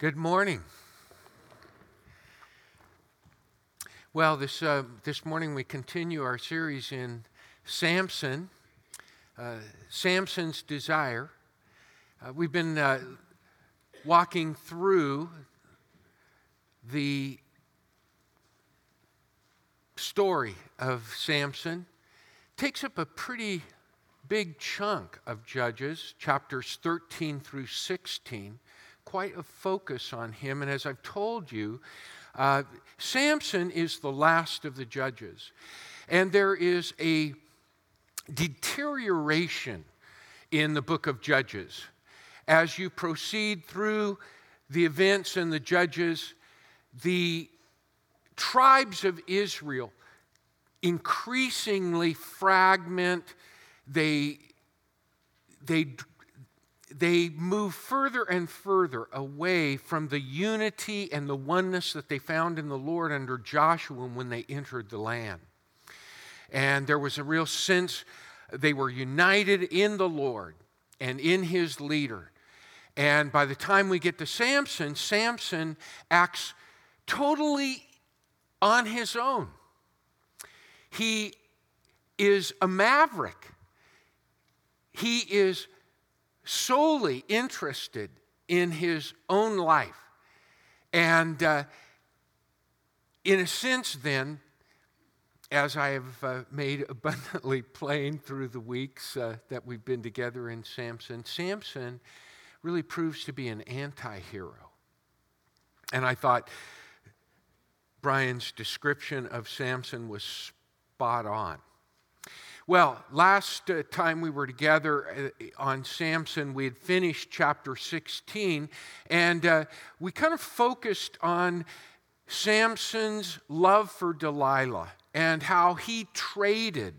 Good morning. Well, this, uh, this morning we continue our series in Samson, uh, Samson's Desire. Uh, we've been uh, walking through the story of Samson. takes up a pretty big chunk of Judges, chapters 13 through 16 quite a focus on him. And as I've told you, uh, Samson is the last of the judges. And there is a deterioration in the book of Judges. As you proceed through the events and the judges, the tribes of Israel increasingly fragment, they, they they move further and further away from the unity and the oneness that they found in the Lord under Joshua when they entered the land. And there was a real sense they were united in the Lord and in his leader. And by the time we get to Samson, Samson acts totally on his own. He is a maverick. He is solely interested in his own life. And uh, in a sense, then, as I have uh, made abundantly plain through the weeks uh, that we've been together in Samson, Samson really proves to be an anti hero. And I thought Brian's description of Samson was spot on. Well, last uh, time we were together uh, on Samson, we had finished chapter 16, and uh, we kind of focused on Samson's love for Delilah and how he traded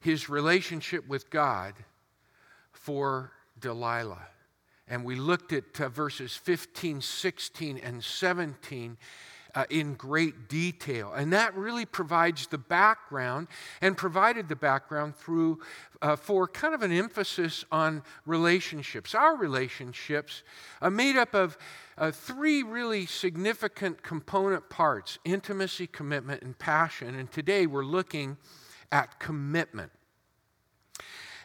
his relationship with God for Delilah. And we looked at uh, verses 15, 16, and 17 uh, in great detail. And that really provides the background and provided the background through uh, for kind of an emphasis on relationships. Our relationships are made up of uh, three really significant component parts intimacy, commitment, and passion. And today we're looking at commitment.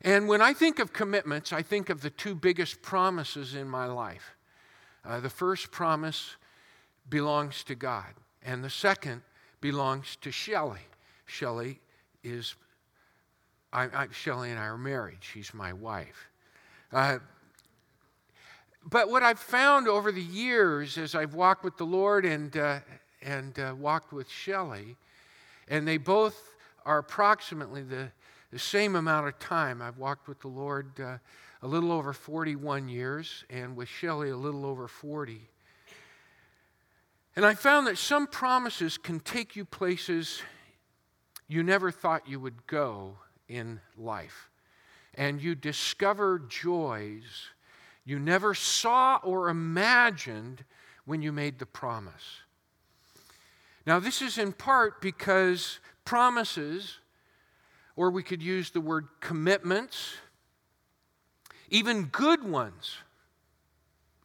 And when I think of commitments, I think of the two biggest promises in my life. Uh, the first promise belongs to God, and the second belongs to Shelley. Shelley is, I, I, Shelley and I are married. She's my wife. Uh, but what I've found over the years as I've walked with the Lord and, uh, and uh, walked with Shelley, and they both are approximately the, the same amount of time. I've walked with the Lord uh, a little over 41 years, and with Shelley a little over 40. And I found that some promises can take you places you never thought you would go in life. And you discover joys you never saw or imagined when you made the promise. Now, this is in part because promises, or we could use the word commitments, even good ones,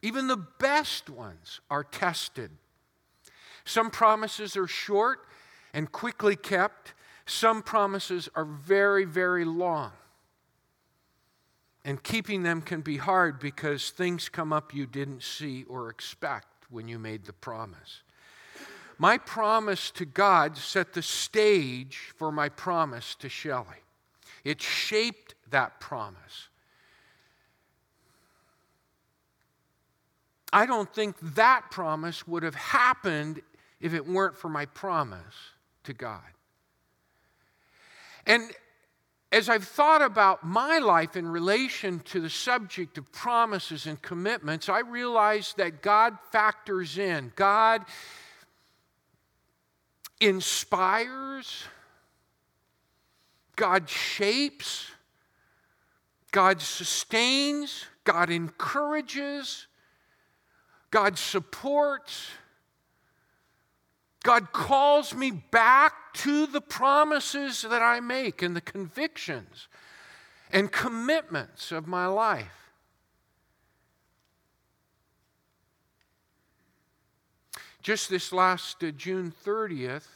even the best ones, are tested some promises are short and quickly kept, some promises are very, very long. And keeping them can be hard because things come up you didn't see or expect when you made the promise. My promise to God set the stage for my promise to Shelley. It shaped that promise. I don't think that promise would have happened if it weren't for my promise to God. And as I've thought about my life in relation to the subject of promises and commitments, I realize that God factors in. God inspires, God shapes, God sustains, God encourages, God supports. God calls me back to the promises that I make and the convictions and commitments of my life. just this last uh, June 30th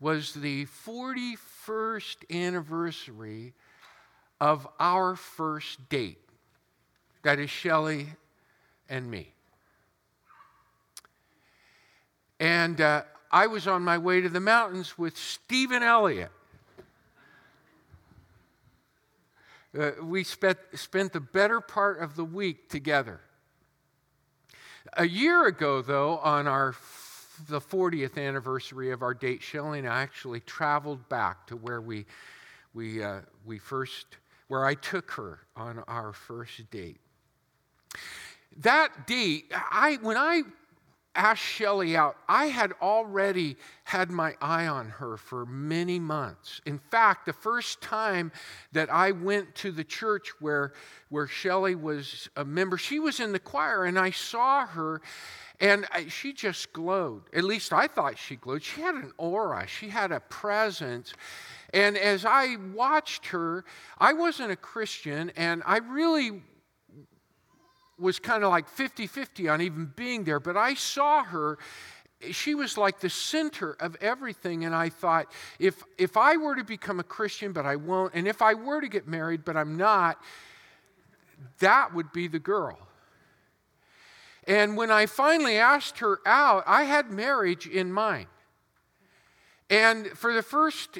was the 41st anniversary of our first date. That is Shelley and me. And uh, I was on my way to the mountains with Stephen Elliott. Uh, we spent, spent the better part of the week together. A year ago, though, on our the 40th anniversary of our date, Shelley and I actually traveled back to where we, we, uh, we first, where I took her on our first date. That date, I, when I asked Shelley out, I had already had my eye on her for many months. In fact, the first time that I went to the church where, where Shelley was a member, she was in the choir, and I saw her, and she just glowed. At least I thought she glowed. She had an aura, she had a presence. And as I watched her, I wasn't a Christian, and I really was kind of like 50 50 on even being there, but I saw her. She was like the center of everything, and I thought, if, if I were to become a Christian, but I won't, and if I were to get married, but I'm not, that would be the girl. And when I finally asked her out, I had marriage in mind. And for the first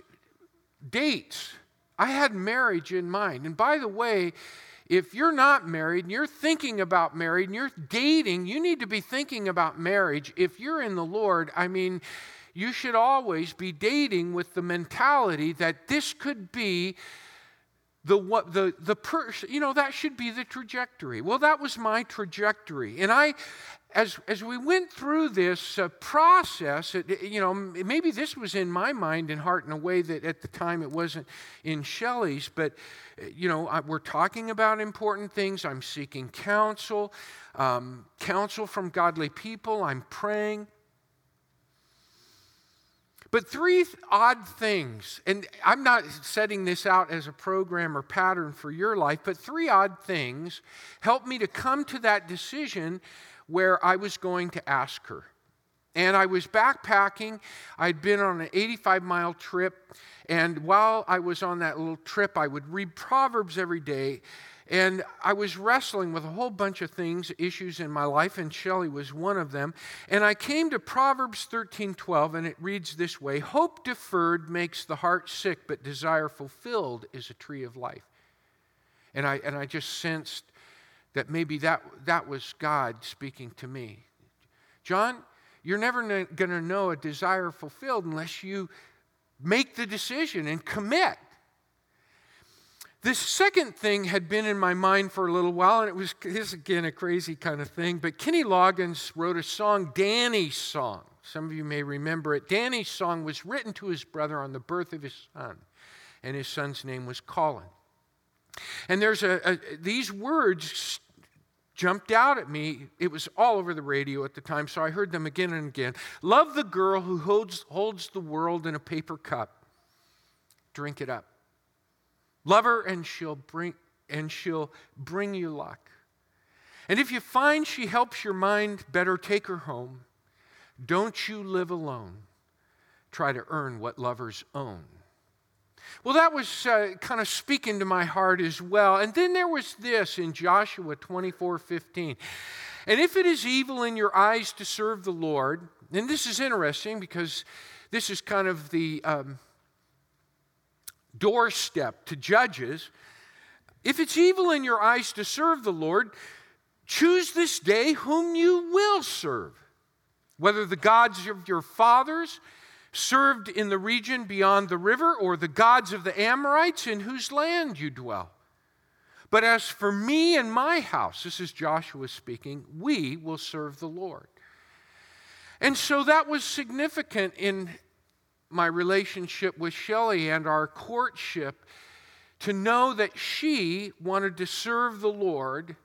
dates, I had marriage in mind. And by the way, if you're not married and you're thinking about marriage and you're dating, you need to be thinking about marriage. If you're in the Lord, I mean, you should always be dating with the mentality that this could be the what the the person you know that should be the trajectory. Well that was my trajectory. And i as as we went through this uh, process it, you know maybe this was in my mind and heart in a way that at the time it wasn't in shelley's but uh, you know I, we're talking about important things. I'm seeking counsel um, counsel from godly people. I'm praying but three odd things, and I'm not setting this out as a program or pattern for your life, but three odd things helped me to come to that decision where I was going to ask her. And I was backpacking. I'd been on an 85 mile trip. And while I was on that little trip, I would read Proverbs every day. And I was wrestling with a whole bunch of things, issues in my life, and Shelley was one of them. And I came to Proverbs 13 12, and it reads this way Hope deferred makes the heart sick, but desire fulfilled is a tree of life. And I, and I just sensed that maybe that, that was God speaking to me. John, you're never going to know a desire fulfilled unless you make the decision and commit. This second thing had been in my mind for a little while, and it was this again a crazy kind of thing. But Kenny Loggins wrote a song, Danny's Song. Some of you may remember it. Danny's song was written to his brother on the birth of his son, and his son's name was Colin. And there's a, a these words jumped out at me. It was all over the radio at the time, so I heard them again and again. Love the girl who holds, holds the world in a paper cup. Drink it up. Love her and she'll bring and she'll bring you luck. And if you find she helps your mind better, take her home. Don't you live alone. Try to earn what lovers own. Well, that was uh, kind of speaking to my heart as well. And then there was this in Joshua 24 15. And if it is evil in your eyes to serve the Lord, and this is interesting because this is kind of the. Um, doorstep to judges. If it's evil in your eyes to serve the Lord, choose this day whom you will serve. Whether the gods of your fathers served in the region beyond the river, or the gods of the Amorites in whose land you dwell. But as for me and my house, this is Joshua speaking, we will serve the Lord. And so that was significant in my relationship with Shelley and our courtship to know that she wanted to serve the Lord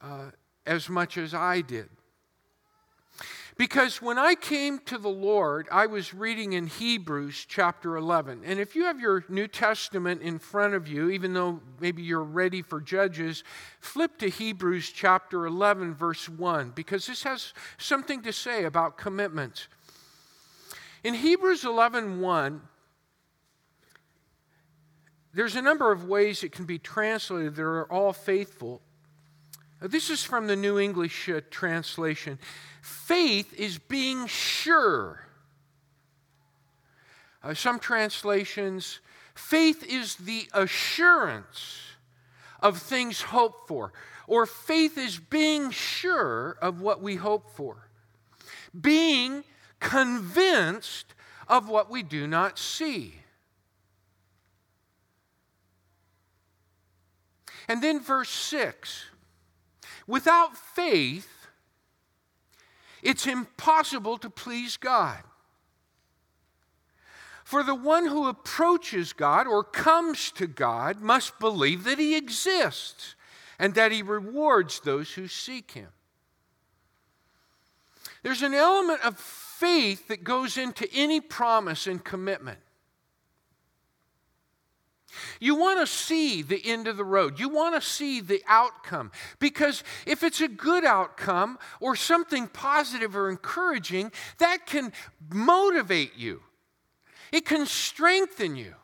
uh, as much as I did. Because when I came to the Lord, I was reading in Hebrews chapter 11. And if you have your New Testament in front of you, even though maybe you're ready for Judges, flip to Hebrews chapter 11, verse 1, because this has something to say about commitments. In Hebrews 11, 1, there's a number of ways it can be translated that are all faithful. This is from the New English uh, translation. Faith is being sure. Uh, some translations, faith is the assurance of things hoped for, or faith is being sure of what we hope for, being convinced of what we do not see. And then verse 6 without faith, it's impossible to please God. For the one who approaches God or comes to God must believe that He exists and that He rewards those who seek Him. There's an element of faith that goes into any promise and commitment. You want to see the end of the road. You want to see the outcome. Because if it's a good outcome or something positive or encouraging, that can motivate you, it can strengthen you.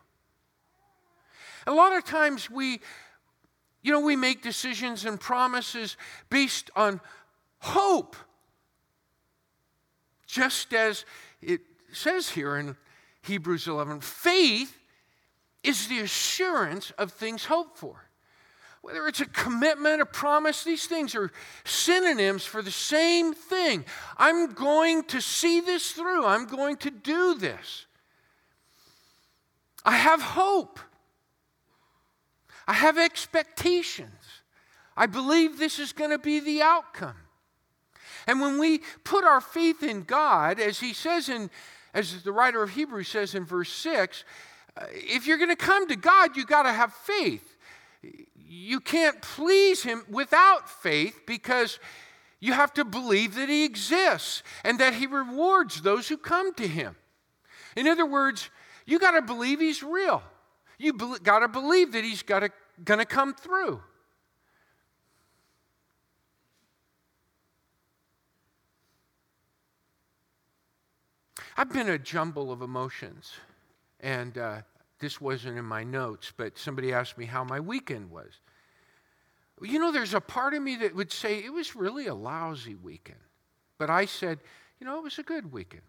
A lot of times we, you know, we make decisions and promises based on hope. Just as it says here in Hebrews 11, faith is the assurance of things hoped for. Whether it's a commitment, a promise, these things are synonyms for the same thing. I'm going to see this through, I'm going to do this. I have hope, I have expectations. I believe this is going to be the outcome. And when we put our faith in God, as he says in, as the writer of Hebrews says in verse 6, uh, if you're going to come to God, you got to have faith. You can't please Him without faith because you have to believe that He exists and that He rewards those who come to Him. In other words, you got to believe He's real. You be- got to believe that He's going to come through. I've been a jumble of emotions. And uh, this wasn't in my notes, but somebody asked me how my weekend was. You know, there's a part of me that would say it was really a lousy weekend. But I said, you know, it was a good weekend.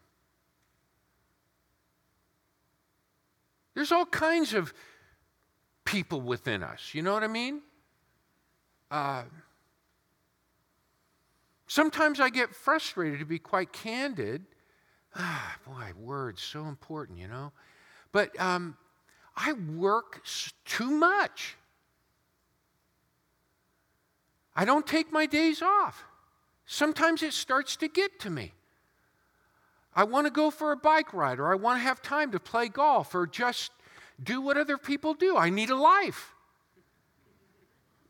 There's all kinds of people within us, you know what I mean? Uh, sometimes I get frustrated, to be quite candid. Ah, boy, words, so important, you know? But um, I work too much. I don't take my days off. Sometimes it starts to get to me. I want to go for a bike ride, or I want to have time to play golf, or just do what other people do. I need a life.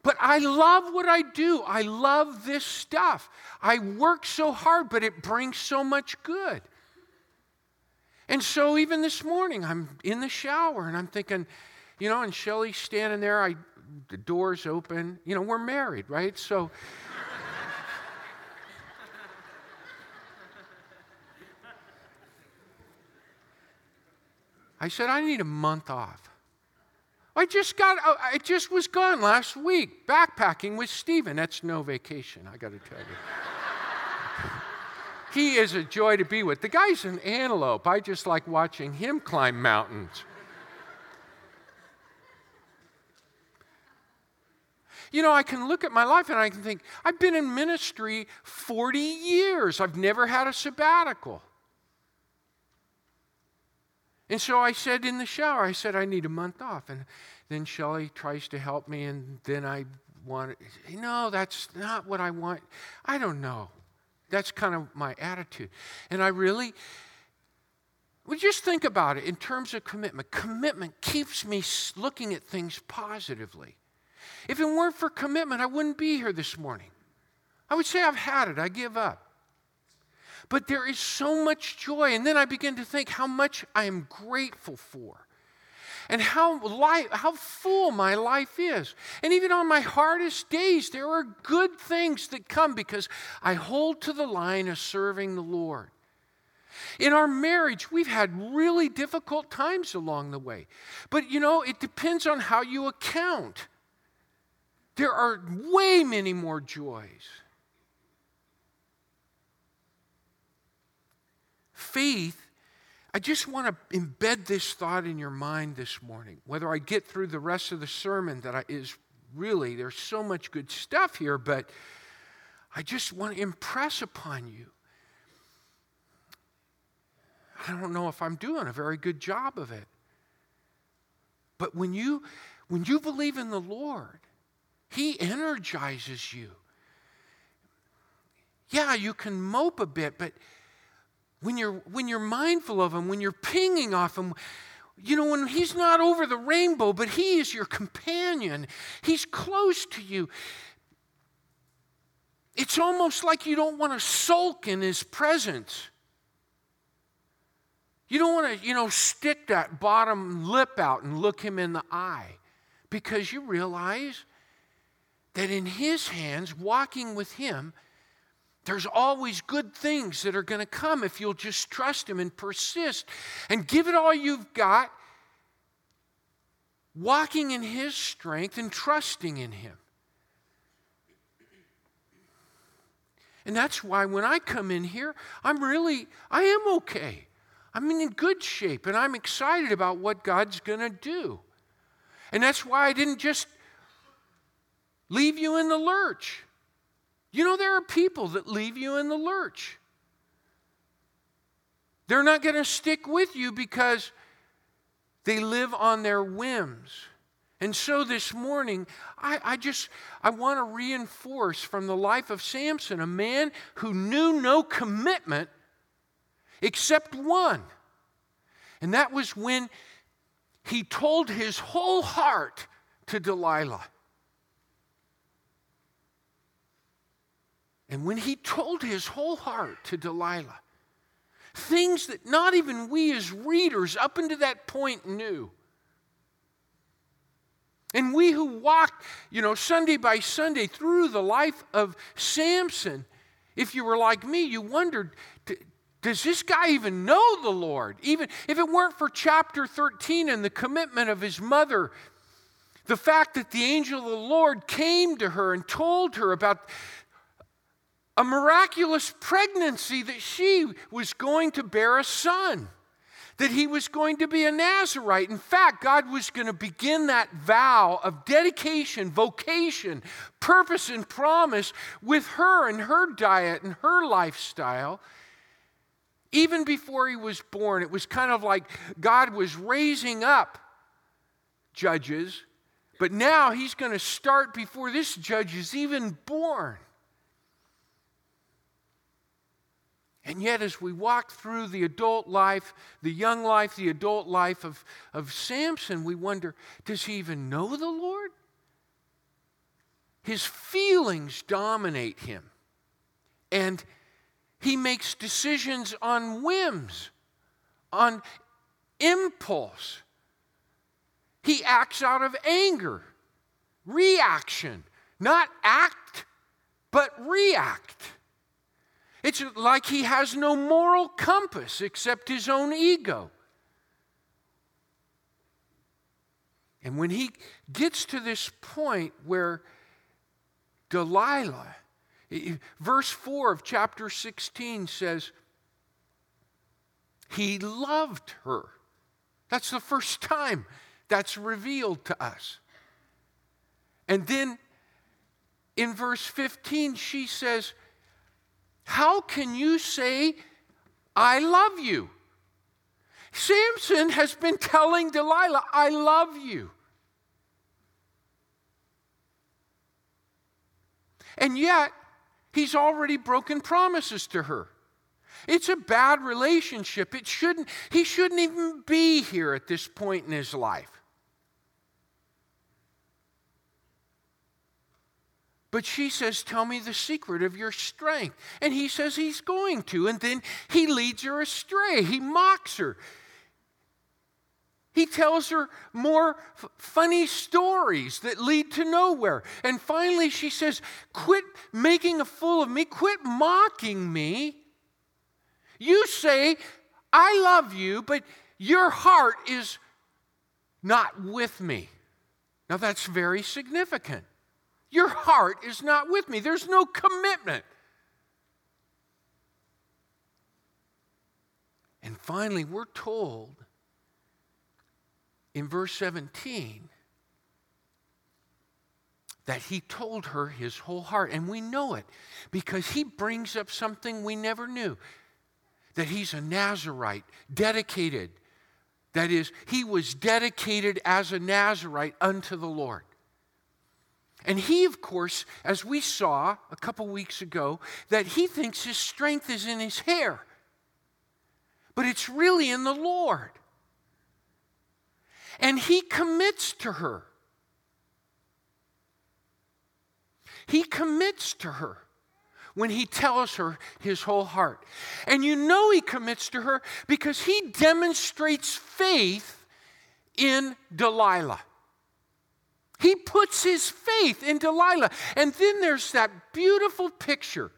But I love what I do. I love this stuff. I work so hard, but it brings so much good. And so even this morning, I'm in the shower and I'm thinking, you know, and Shelley's standing there, I, the door's open. You know, we're married, right? So. I said, I need a month off. I just got, uh, I just was gone last week backpacking with Stephen. That's no vacation, I got to tell you. He is a joy to be with. The guy's an antelope. I just like watching him climb mountains. You know, I can look at my life and I can think, I've been in ministry 40 years. I've never had a sabbatical. And so I said in the shower, I said, I need a month off. And then Shelley tries to help me, and then I want, no, that's not what I want. I don't know. That's kind of my attitude. And I really, well, just think about it in terms of commitment. Commitment keeps me looking at things positively. If it weren't for commitment, I wouldn't be here this morning. I would say I've had it, I give up. But there is so much joy. And then I begin to think how much I am grateful for and how, life, how full my life is. And even on my hardest days, there are good things that come because I hold to the line of serving the Lord. In our marriage, we've had really difficult times along the way. But you know, it depends on how you account. There are way many more joys. Faith, I just want to embed this thought in your mind this morning. Whether I get through the rest of the sermon, that I, is really, there's so much good stuff here, but I just want to impress upon you. I don't know if I'm doing a very good job of it. But when you when you believe in the Lord, he energizes you. Yeah, you can mope a bit, but when you're, when you're mindful of Him, when you're pinging off Him, you know, when He's not over the rainbow, but He is your companion, He's close to you. It's almost like you don't want to sulk in His presence. You don't want to, you know, stick that bottom lip out and look Him in the eye because you realize that in His hands, walking with Him, there's always good things that are going to come if you'll just trust Him and persist and give it all you've got, walking in His strength and trusting in Him. And that's why when I come in here, I'm really, I am okay. I'm in good shape and I'm excited about what God's going to do. And that's why I didn't just leave you in the lurch. You know, there are people that leave you in the lurch. They're not going to stick with you because they live on their whims. And so this morning, I, I just I want to reinforce from the life of Samson, a man who knew no commitment except one. And that was when he told his whole heart to Delilah. And when he told his whole heart to Delilah, things that not even we as readers up until that point knew. And we who walked, you know, Sunday by Sunday through the life of Samson, if you were like me, you wondered, does this guy even know the Lord? Even if it weren't for chapter 13 and the commitment of his mother, the fact that the angel of the Lord came to her and told her about a miraculous pregnancy that she was going to bear a son, that he was going to be a Nazarite. In fact, God was going to begin that vow of dedication, vocation, purpose, and promise with her and her diet and her lifestyle. Even before he was born, it was kind of like God was raising up judges, but now he's going to start before this judge is even born. And yet, as we walk through the adult life, the young life, the adult life of, of Samson, we wonder does he even know the Lord? His feelings dominate him. And he makes decisions on whims, on impulse. He acts out of anger, reaction, not act, but react. It's like he has no moral compass except his own ego. And when he gets to this point where Delilah, verse 4 of chapter 16 says, he loved her. That's the first time that's revealed to us. And then in verse 15, she says, how can you say, I love you? Samson has been telling Delilah, I love you. And yet, he's already broken promises to her. It's a bad relationship. It shouldn't, he shouldn't even be here at this point in his life. But she says, Tell me the secret of your strength. And he says he's going to. And then he leads her astray. He mocks her. He tells her more f- funny stories that lead to nowhere. And finally, she says, Quit making a fool of me. Quit mocking me. You say, I love you, but your heart is not with me. Now, that's very significant. Your heart is not with me, there's no commitment. And finally, we're told in verse 17 that he told her his whole heart. And we know it because he brings up something we never knew that he's a Nazarite, dedicated. That is, he was dedicated as a Nazarite unto the Lord. And he, of course, as we saw a couple weeks ago, that he thinks his strength is in his hair. But it's really in the Lord and he commits to her. He commits to her when he tells her his whole heart. And you know he commits to her because he demonstrates faith in Delilah. He puts his faith in Delilah. And then there's that beautiful picture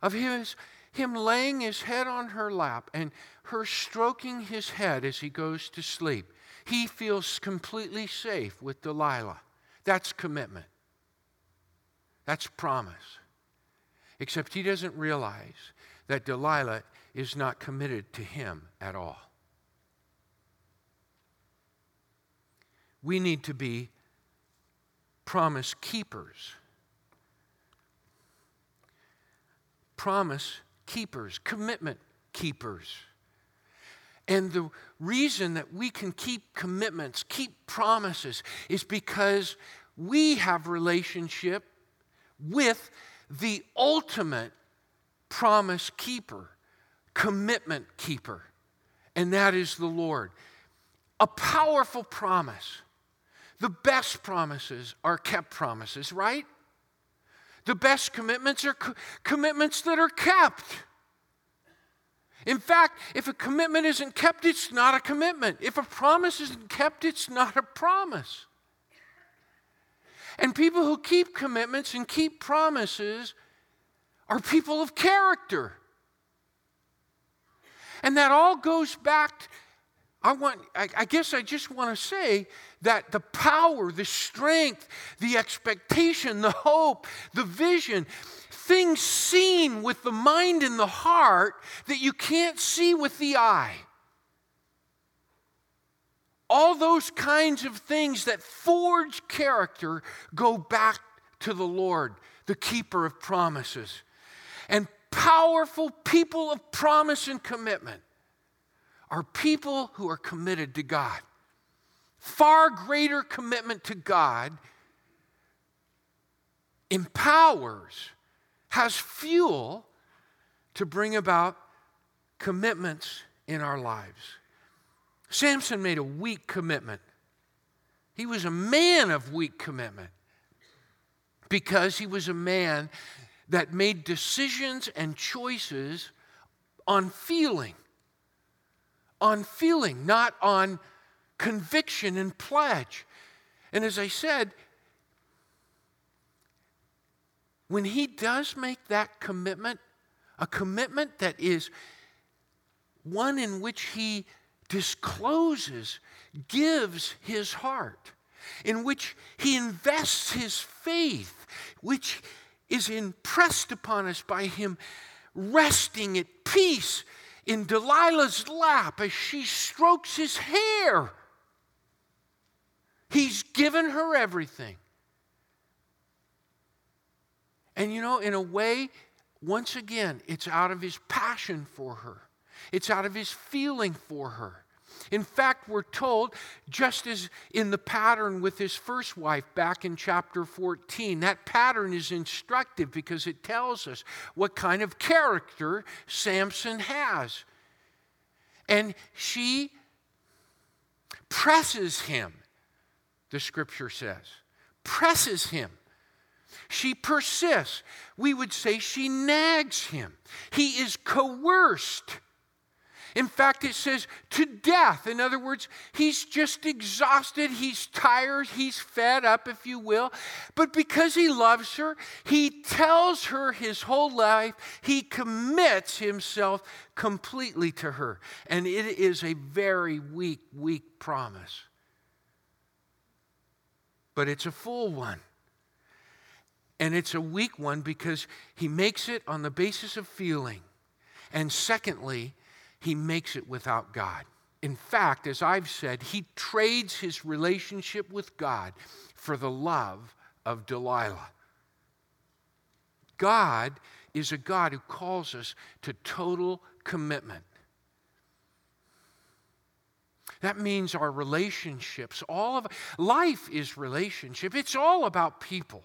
of his, him laying his head on her lap and her stroking his head as he goes to sleep. He feels completely safe with Delilah. That's commitment. That's promise. Except he doesn't realize that Delilah is not committed to him at all. We need to be promise keepers. Promise keepers, commitment keepers. And the reason that we can keep commitments, keep promises, is because we have relationship with the ultimate promise keeper, commitment keeper, and that is the Lord. A powerful promise. The best promises are kept promises, right? The best commitments are co- commitments that are kept. In fact, if a commitment isn't kept, it's not a commitment. If a promise isn't kept, it's not a promise. And people who keep commitments and keep promises are people of character. And that all goes back. I want I, I guess I just want to say that the power, the strength, the expectation, the hope, the vision things seen with the mind and the heart that you can't see with the eye. All those kinds of things that forge character go back to the Lord, the keeper of promises. And powerful people of promise and commitment are people who are committed to God. Far greater commitment to God empowers has fuel to bring about commitments in our lives. Samson made a weak commitment. He was a man of weak commitment because he was a man that made decisions and choices on feeling. On feeling, not on conviction and pledge. And as I said, when he does make that commitment, a commitment that is one in which he discloses, gives his heart, in which he invests his faith, which is impressed upon us by him resting at peace in Delilah's lap as she strokes his hair. He's given her everything. And you know, in a way, once again, it's out of his passion for her, it's out of his feeling for her. In fact, we're told, just as in the pattern with his first wife back in chapter 14, that pattern is instructive because it tells us what kind of character Samson has. And she presses him, the scripture says presses him. She persists. We would say she nags him. He is coerced. In fact, it says to death. In other words, he's just exhausted, he's tired, he's fed up, if you will. But because he loves her, he tells her his whole life, he commits himself completely to her. And it is a very weak, weak promise. But it's a full one. And it's a weak one because he makes it on the basis of feeling. And secondly, he makes it without God. In fact, as I've said, he trades his relationship with God for the love of Delilah. God is a God who calls us to total commitment. That means our relationships, all of life is relationship. It's all about people.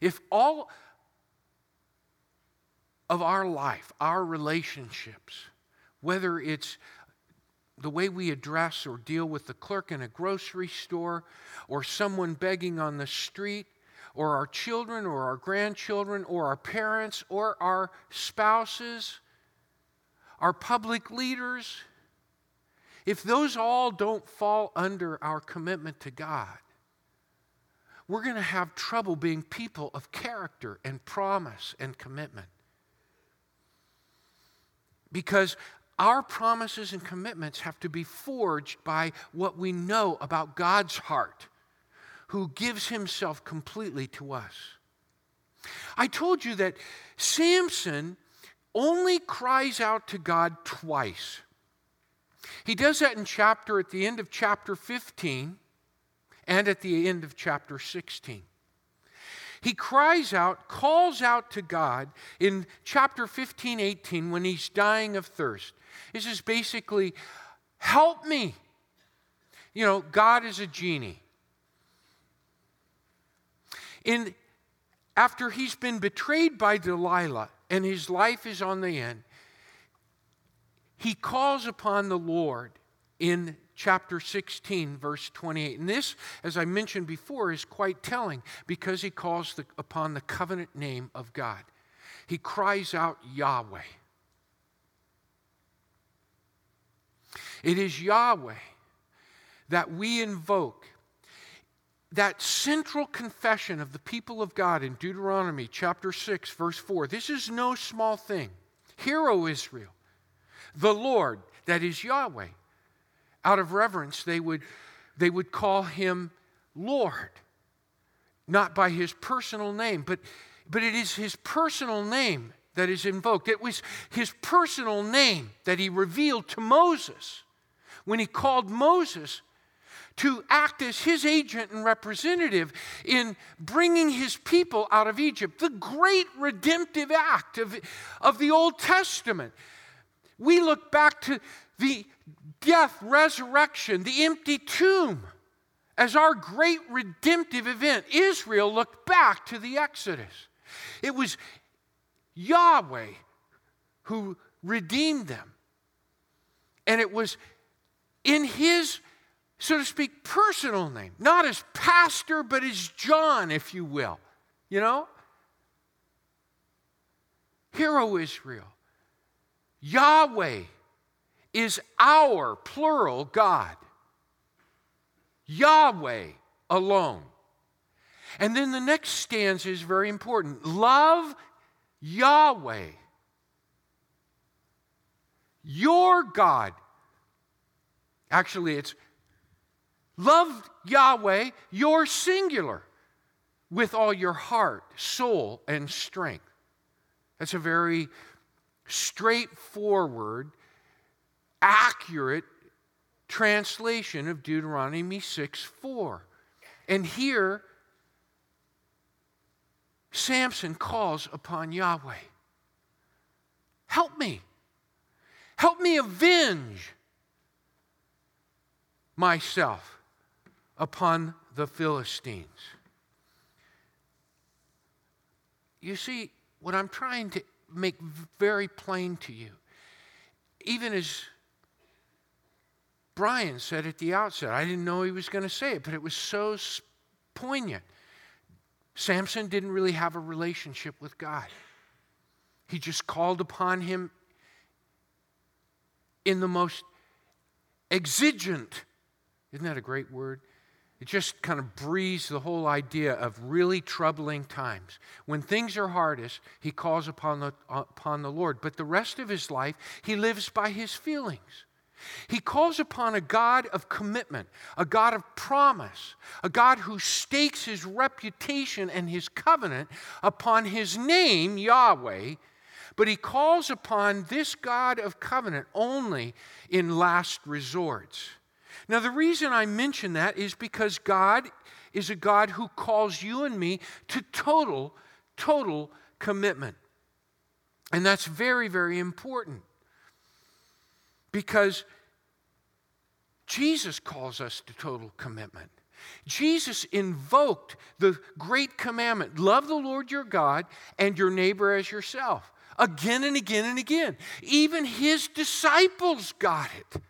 If all of our life, our relationships, whether it's the way we address or deal with the clerk in a grocery store, or someone begging on the street, or our children, or our grandchildren, or our parents, or our spouses, our public leaders, if those all don't fall under our commitment to God, we're going to have trouble being people of character and promise and commitment. Because our promises and commitments have to be forged by what we know about God's heart, who gives himself completely to us. I told you that Samson only cries out to God twice. He does that in chapter at the end of chapter 15 and at the end of chapter 16. He cries out, calls out to God in chapter 15, 18 when he's dying of thirst. This is basically, help me. You know, God is a genie. In, after he's been betrayed by Delilah and his life is on the end, he calls upon the Lord in chapter 16, verse 28. And this, as I mentioned before, is quite telling because he calls the, upon the covenant name of God. He cries out, Yahweh. It is Yahweh that we invoke. That central confession of the people of God in Deuteronomy chapter 6, verse 4. This is no small thing. Hear, O Israel, the Lord, that is Yahweh, out of reverence, they would, they would call him Lord, not by his personal name, but, but it is his personal name that is invoked. It was his personal name that he revealed to Moses when he called Moses to act as his agent and representative in bringing his people out of Egypt. The great redemptive act of, of the Old Testament. We look back to the death, resurrection, the empty tomb as our great redemptive event. Israel looked back to the Exodus. It was Yahweh who redeemed them. And it was in his, so to speak, personal name, not as pastor, but as John, if you will. You know? Hero Israel. Yahweh is our plural God. Yahweh alone. And then the next stanza is very important. Love Yahweh, your God. Actually, it's love Yahweh, your singular, with all your heart, soul, and strength. That's a very straightforward accurate translation of Deuteronomy 6 4. And here, Samson calls upon Yahweh Help me. Help me avenge myself upon the Philistines. You see, what I'm trying to make very plain to you, even as Brian said at the outset, I didn't know he was going to say it, but it was so poignant. Samson didn't really have a relationship with God. He just called upon him in the most exigent, isn't that a great word? It just kind of breathes the whole idea of really troubling times. When things are hardest, he calls upon the, upon the Lord. But the rest of his life, he lives by his feelings. He calls upon a God of commitment, a God of promise, a God who stakes his reputation and his covenant upon his name, Yahweh. But he calls upon this God of covenant only in last resorts. Now, the reason I mention that is because God is a God who calls you and me to total, total commitment. And that's very, very important because Jesus calls us to total commitment. Jesus invoked the great commandment love the Lord your God and your neighbor as yourself again and again and again. Even his disciples got it.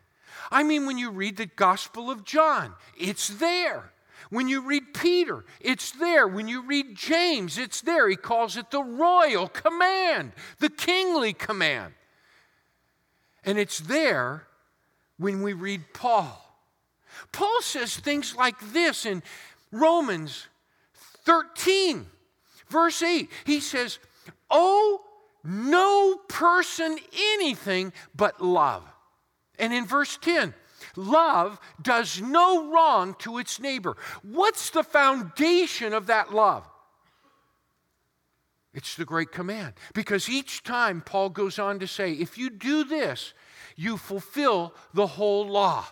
I mean, when you read the Gospel of John, it's there. When you read Peter, it's there. When you read James, it's there. He calls it the royal command, the kingly command. And it's there when we read Paul. Paul says things like this in Romans 13, verse 8. He says, Oh, no person anything but love. And in verse 10, love does no wrong to its neighbor. What's the foundation of that love? It's the great command. Because each time Paul goes on to say, if you do this, you fulfill the whole law.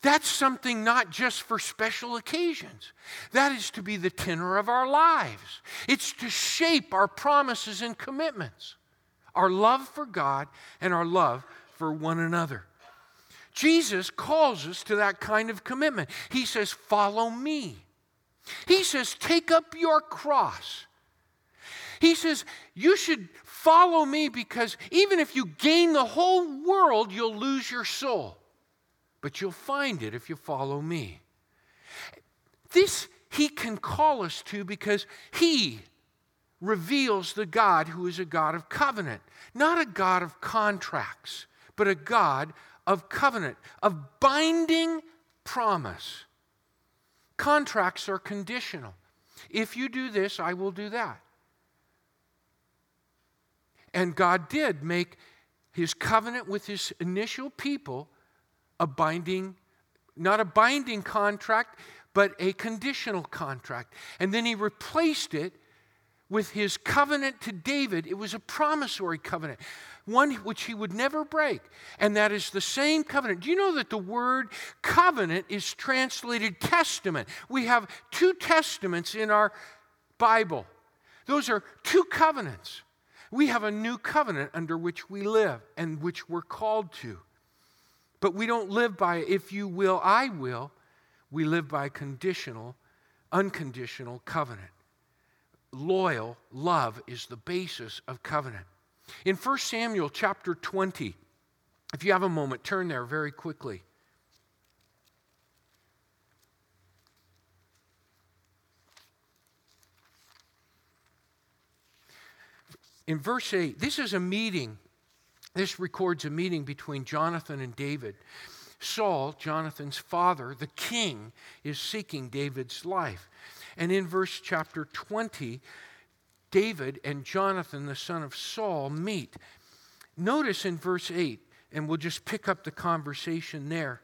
That's something not just for special occasions. That is to be the tenor of our lives. It's to shape our promises and commitments, our love for God and our love for one another. Jesus calls us to that kind of commitment. He says, Follow me. He says, Take up your cross. He says, You should follow me because even if you gain the whole world, you'll lose your soul. But you'll find it if you follow me. This he can call us to because he reveals the God who is a God of covenant, not a God of contracts but a God of covenant, of binding promise. Contracts are conditional. If you do this, I will do that. And God did make his covenant with his initial people a binding, not a binding contract, but a conditional contract. And then he replaced it with his covenant to David. It was a promissory covenant one which he would never break. And that is the same covenant. Do you know that the word covenant is translated testament? We have two testaments in our Bible, those are two covenants. We have a new covenant under which we live and which we're called to. But we don't live by, if you will, I will. We live by conditional, unconditional covenant. Loyal love is the basis of covenant. In 1 Samuel chapter 20, if you have a moment, turn there very quickly. In verse 8, this is a meeting. This records a meeting between Jonathan and David. Saul, Jonathan's father, the king, is seeking David's life. And in verse chapter 20, David and Jonathan, the son of Saul, meet. Notice in verse 8, and we'll just pick up the conversation there.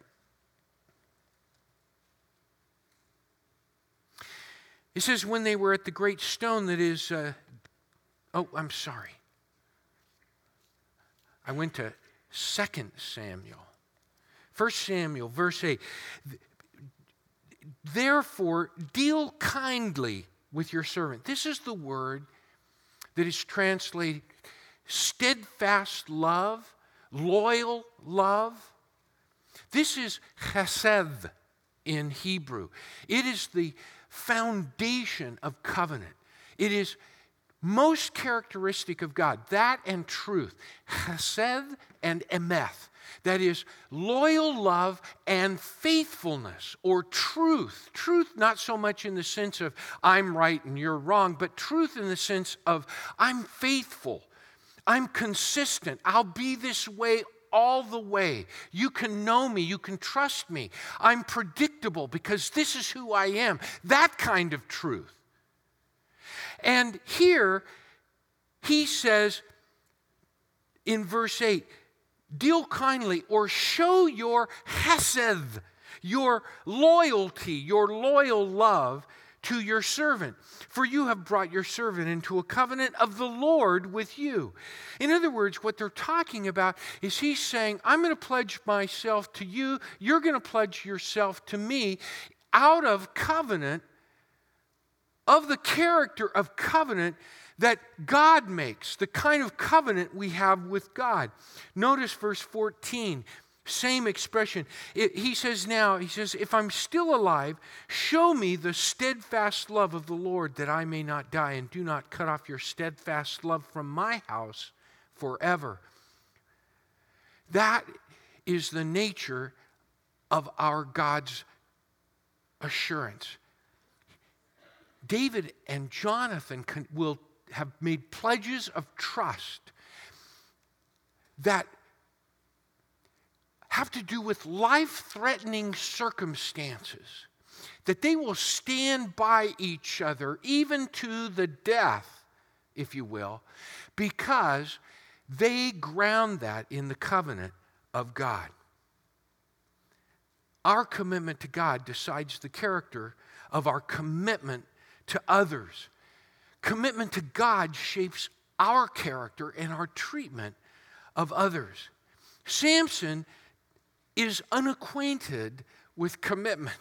It says, when they were at the great stone that is, uh, oh, I'm sorry. I went to 2 Samuel. 1 Samuel, verse 8. Therefore, deal kindly with your servant. This is the word that is translated steadfast love, loyal love. This is chesed in Hebrew. It is the foundation of covenant. It is most characteristic of God, that and truth, chesed and emeth. That is loyal love and faithfulness or truth. Truth, not so much in the sense of I'm right and you're wrong, but truth in the sense of I'm faithful, I'm consistent, I'll be this way all the way. You can know me, you can trust me. I'm predictable because this is who I am. That kind of truth. And here, he says in verse 8, deal kindly or show your hesed, your loyalty, your loyal love to your servant. For you have brought your servant into a covenant of the Lord with you. In other words, what they're talking about is he's saying, I'm going to pledge myself to you, you're going to pledge yourself to me out of covenant, of the character of covenant that God makes, the kind of covenant we have with God. Notice verse 14, same expression. It, he says now, he says, If I'm still alive, show me the steadfast love of the Lord that I may not die, and do not cut off your steadfast love from my house forever. That is the nature of our God's assurance. David and Jonathan can, will have made pledges of trust that have to do with life threatening circumstances, that they will stand by each other, even to the death, if you will, because they ground that in the covenant of God. Our commitment to God decides the character of our commitment to others. Commitment to God shapes our character and our treatment of others. Samson is unacquainted with commitment.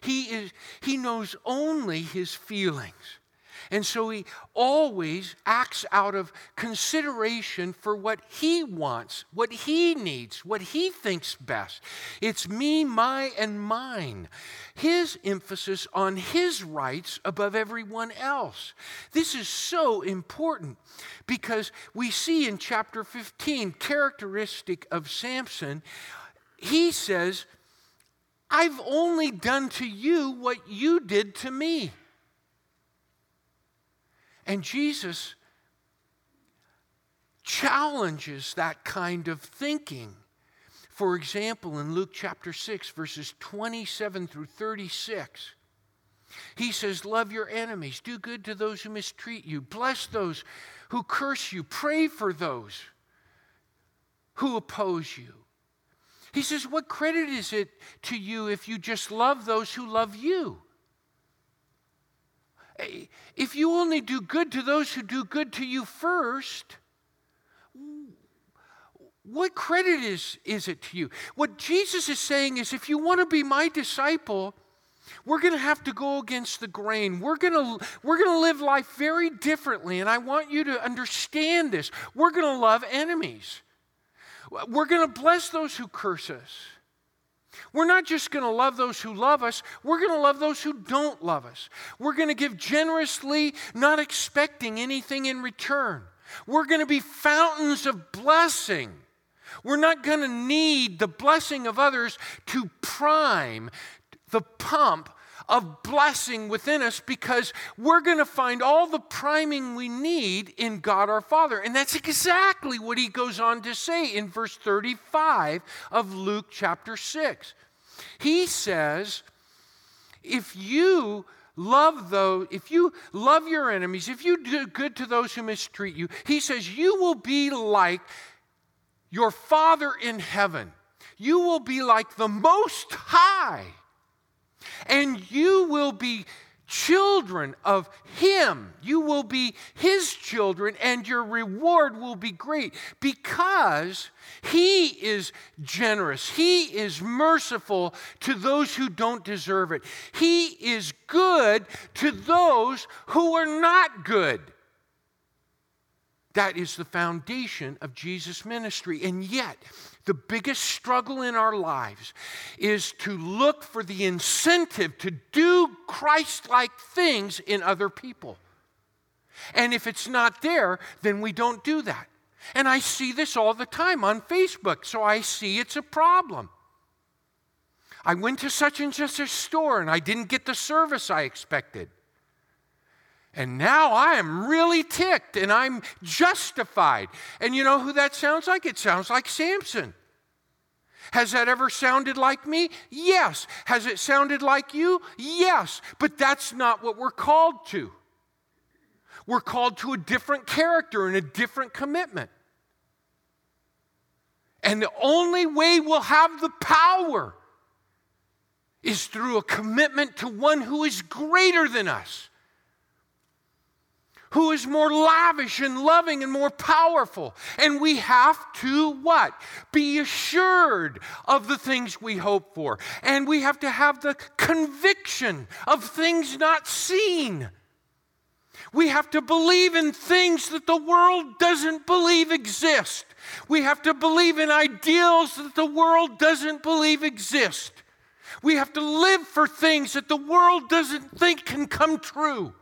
He, is, he knows only his feelings. And so he always acts out of consideration for what he wants, what he needs, what he thinks best. It's me, my, and mine. His emphasis on his rights above everyone else. This is so important because we see in chapter 15, characteristic of Samson, he says, I've only done to you what you did to me. And Jesus challenges that kind of thinking. For example, in Luke chapter 6, verses 27 through 36, he says, Love your enemies, do good to those who mistreat you, bless those who curse you, pray for those who oppose you. He says, What credit is it to you if you just love those who love you? If you only do good to those who do good to you first, what credit is, is it to you? What Jesus is saying is if you want to be my disciple, we're going to have to go against the grain. We're going to we're going to live life very differently and I want you to understand this. We're going to love enemies. We're going to bless those who curse us. We're not just going to love those who love us, we're going to love those who don't love us. We're going to give generously, not expecting anything in return. We're going to be fountains of blessing. We're not going to need the blessing of others to prime the pump of blessing within us because we're going to find all the priming we need in God our Father. And that's exactly what he goes on to say in verse 35 of Luke chapter 6. He says, if you love those, if you love your enemies, if you do good to those who mistreat you, he says, you will be like your Father in heaven. You will be like the Most High and you will be children of Him. You will be His children, and your reward will be great because He is generous. He is merciful to those who don't deserve it. He is good to those who are not good. That is the foundation of Jesus' ministry. And yet, the biggest struggle in our lives is to look for the incentive to do Christ like things in other people. And if it's not there, then we don't do that. And I see this all the time on Facebook, so I see it's a problem. I went to such and such a store and I didn't get the service I expected. And now I am really ticked and I'm justified. And you know who that sounds like? It sounds like Samson. Has that ever sounded like me? Yes. Has it sounded like you? Yes. But that's not what we're called to. We're called to a different character and a different commitment. And the only way we'll have the power is through a commitment to one who is greater than us, who is more lavish and loving and more powerful. And we have to what? Be assured of the things we hope for. And we have to have the conviction of things not seen. We have to believe in things that the world doesn't believe exist. We have to believe in ideals that the world doesn't believe exist. We have to live for things that the world doesn't think can come true.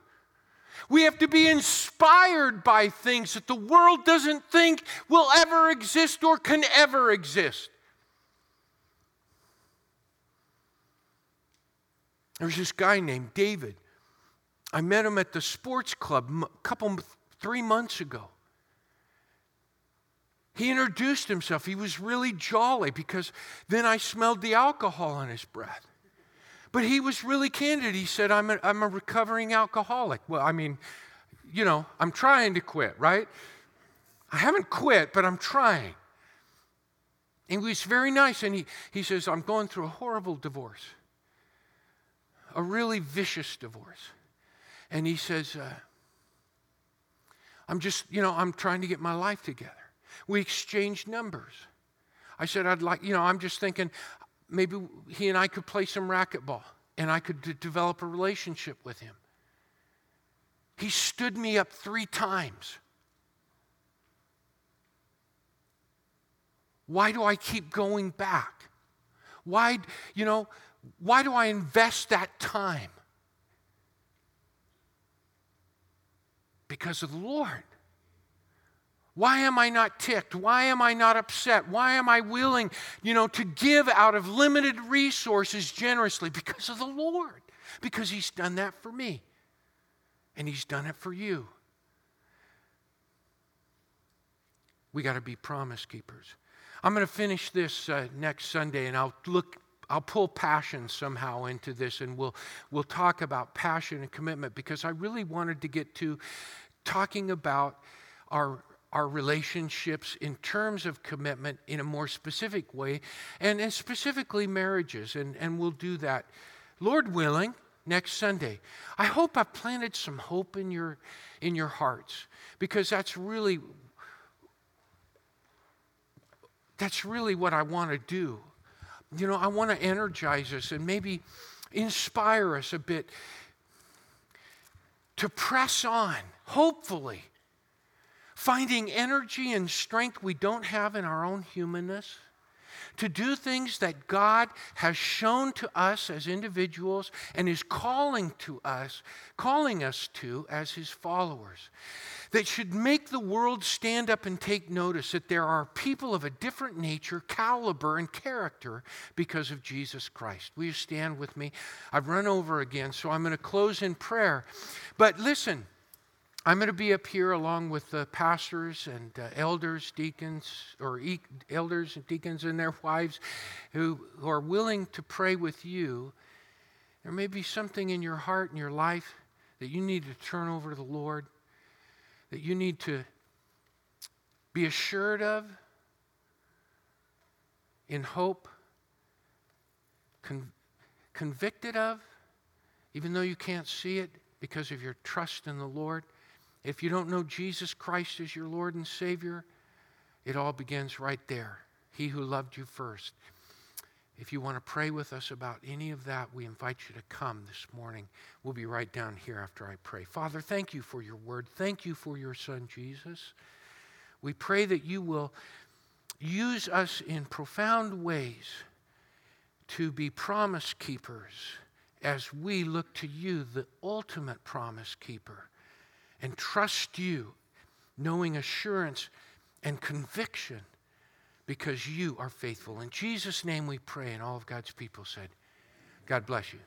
We have to be inspired by things that the world doesn't think will ever exist or can ever exist. There's this guy named David. I met him at the sports club a couple, three months ago. He introduced himself. He was really jolly because then I smelled the alcohol on his breath. But he was really candid. He said, I'm a, I'm a recovering alcoholic. Well, I mean, you know, I'm trying to quit, right? I haven't quit, but I'm trying. And he was very nice. And he, he says, I'm going through a horrible divorce, a really vicious divorce. And he says, uh, I'm just, you know, I'm trying to get my life together. We exchanged numbers. I said, I'd like, you know, I'm just thinking maybe he and I could play some racquetball and I could d- develop a relationship with him. He stood me up three times. Why do I keep going back? Why, you know, why do I invest that time? Because of the Lord. Why am I not ticked? Why am I not upset? Why am I willing, you know, to give out of limited resources generously? Because of the Lord. Because He's done that for me. And He's done it for you. We got to be promise keepers. I'm going to finish this uh, next Sunday, and I'll look. I'll pull passion somehow into this, and we'll we'll talk about passion and commitment because I really wanted to get to talking about our our relationships in terms of commitment in a more specific way, and, and specifically marriages. And, and we'll do that, Lord willing, next Sunday. I hope I've planted some hope in your, in your hearts because that's really that's really what I want to do. You know, I want to energize us and maybe inspire us a bit to press on, hopefully, finding energy and strength we don't have in our own humanness, to do things that God has shown to us as individuals and is calling to us, calling us to as his followers. That should make the world stand up and take notice that there are people of a different nature, caliber, and character because of Jesus Christ. Will you stand with me? I've run over again, so I'm going to close in prayer. But listen, I'm going to be up here along with the pastors and uh, elders, deacons, or e- elders and deacons and their wives who, who are willing to pray with you. There may be something in your heart and your life that you need to turn over to the Lord, that you need to be assured of, in hope, con- convicted of, even though you can't see it because of your trust in the Lord. If you don't know Jesus Christ as your Lord and Savior, it all begins right there. He who loved you first. If you want to pray with us about any of that, we invite you to come this morning. We'll be right down here after I pray. Father, thank you for your word. Thank you for your son, Jesus. We pray that you will use us in profound ways to be promise keepers as we look to you, the ultimate promise keeper and trust you, knowing assurance and conviction because you are faithful. In Jesus' name we pray, and all of God's people said, God bless you.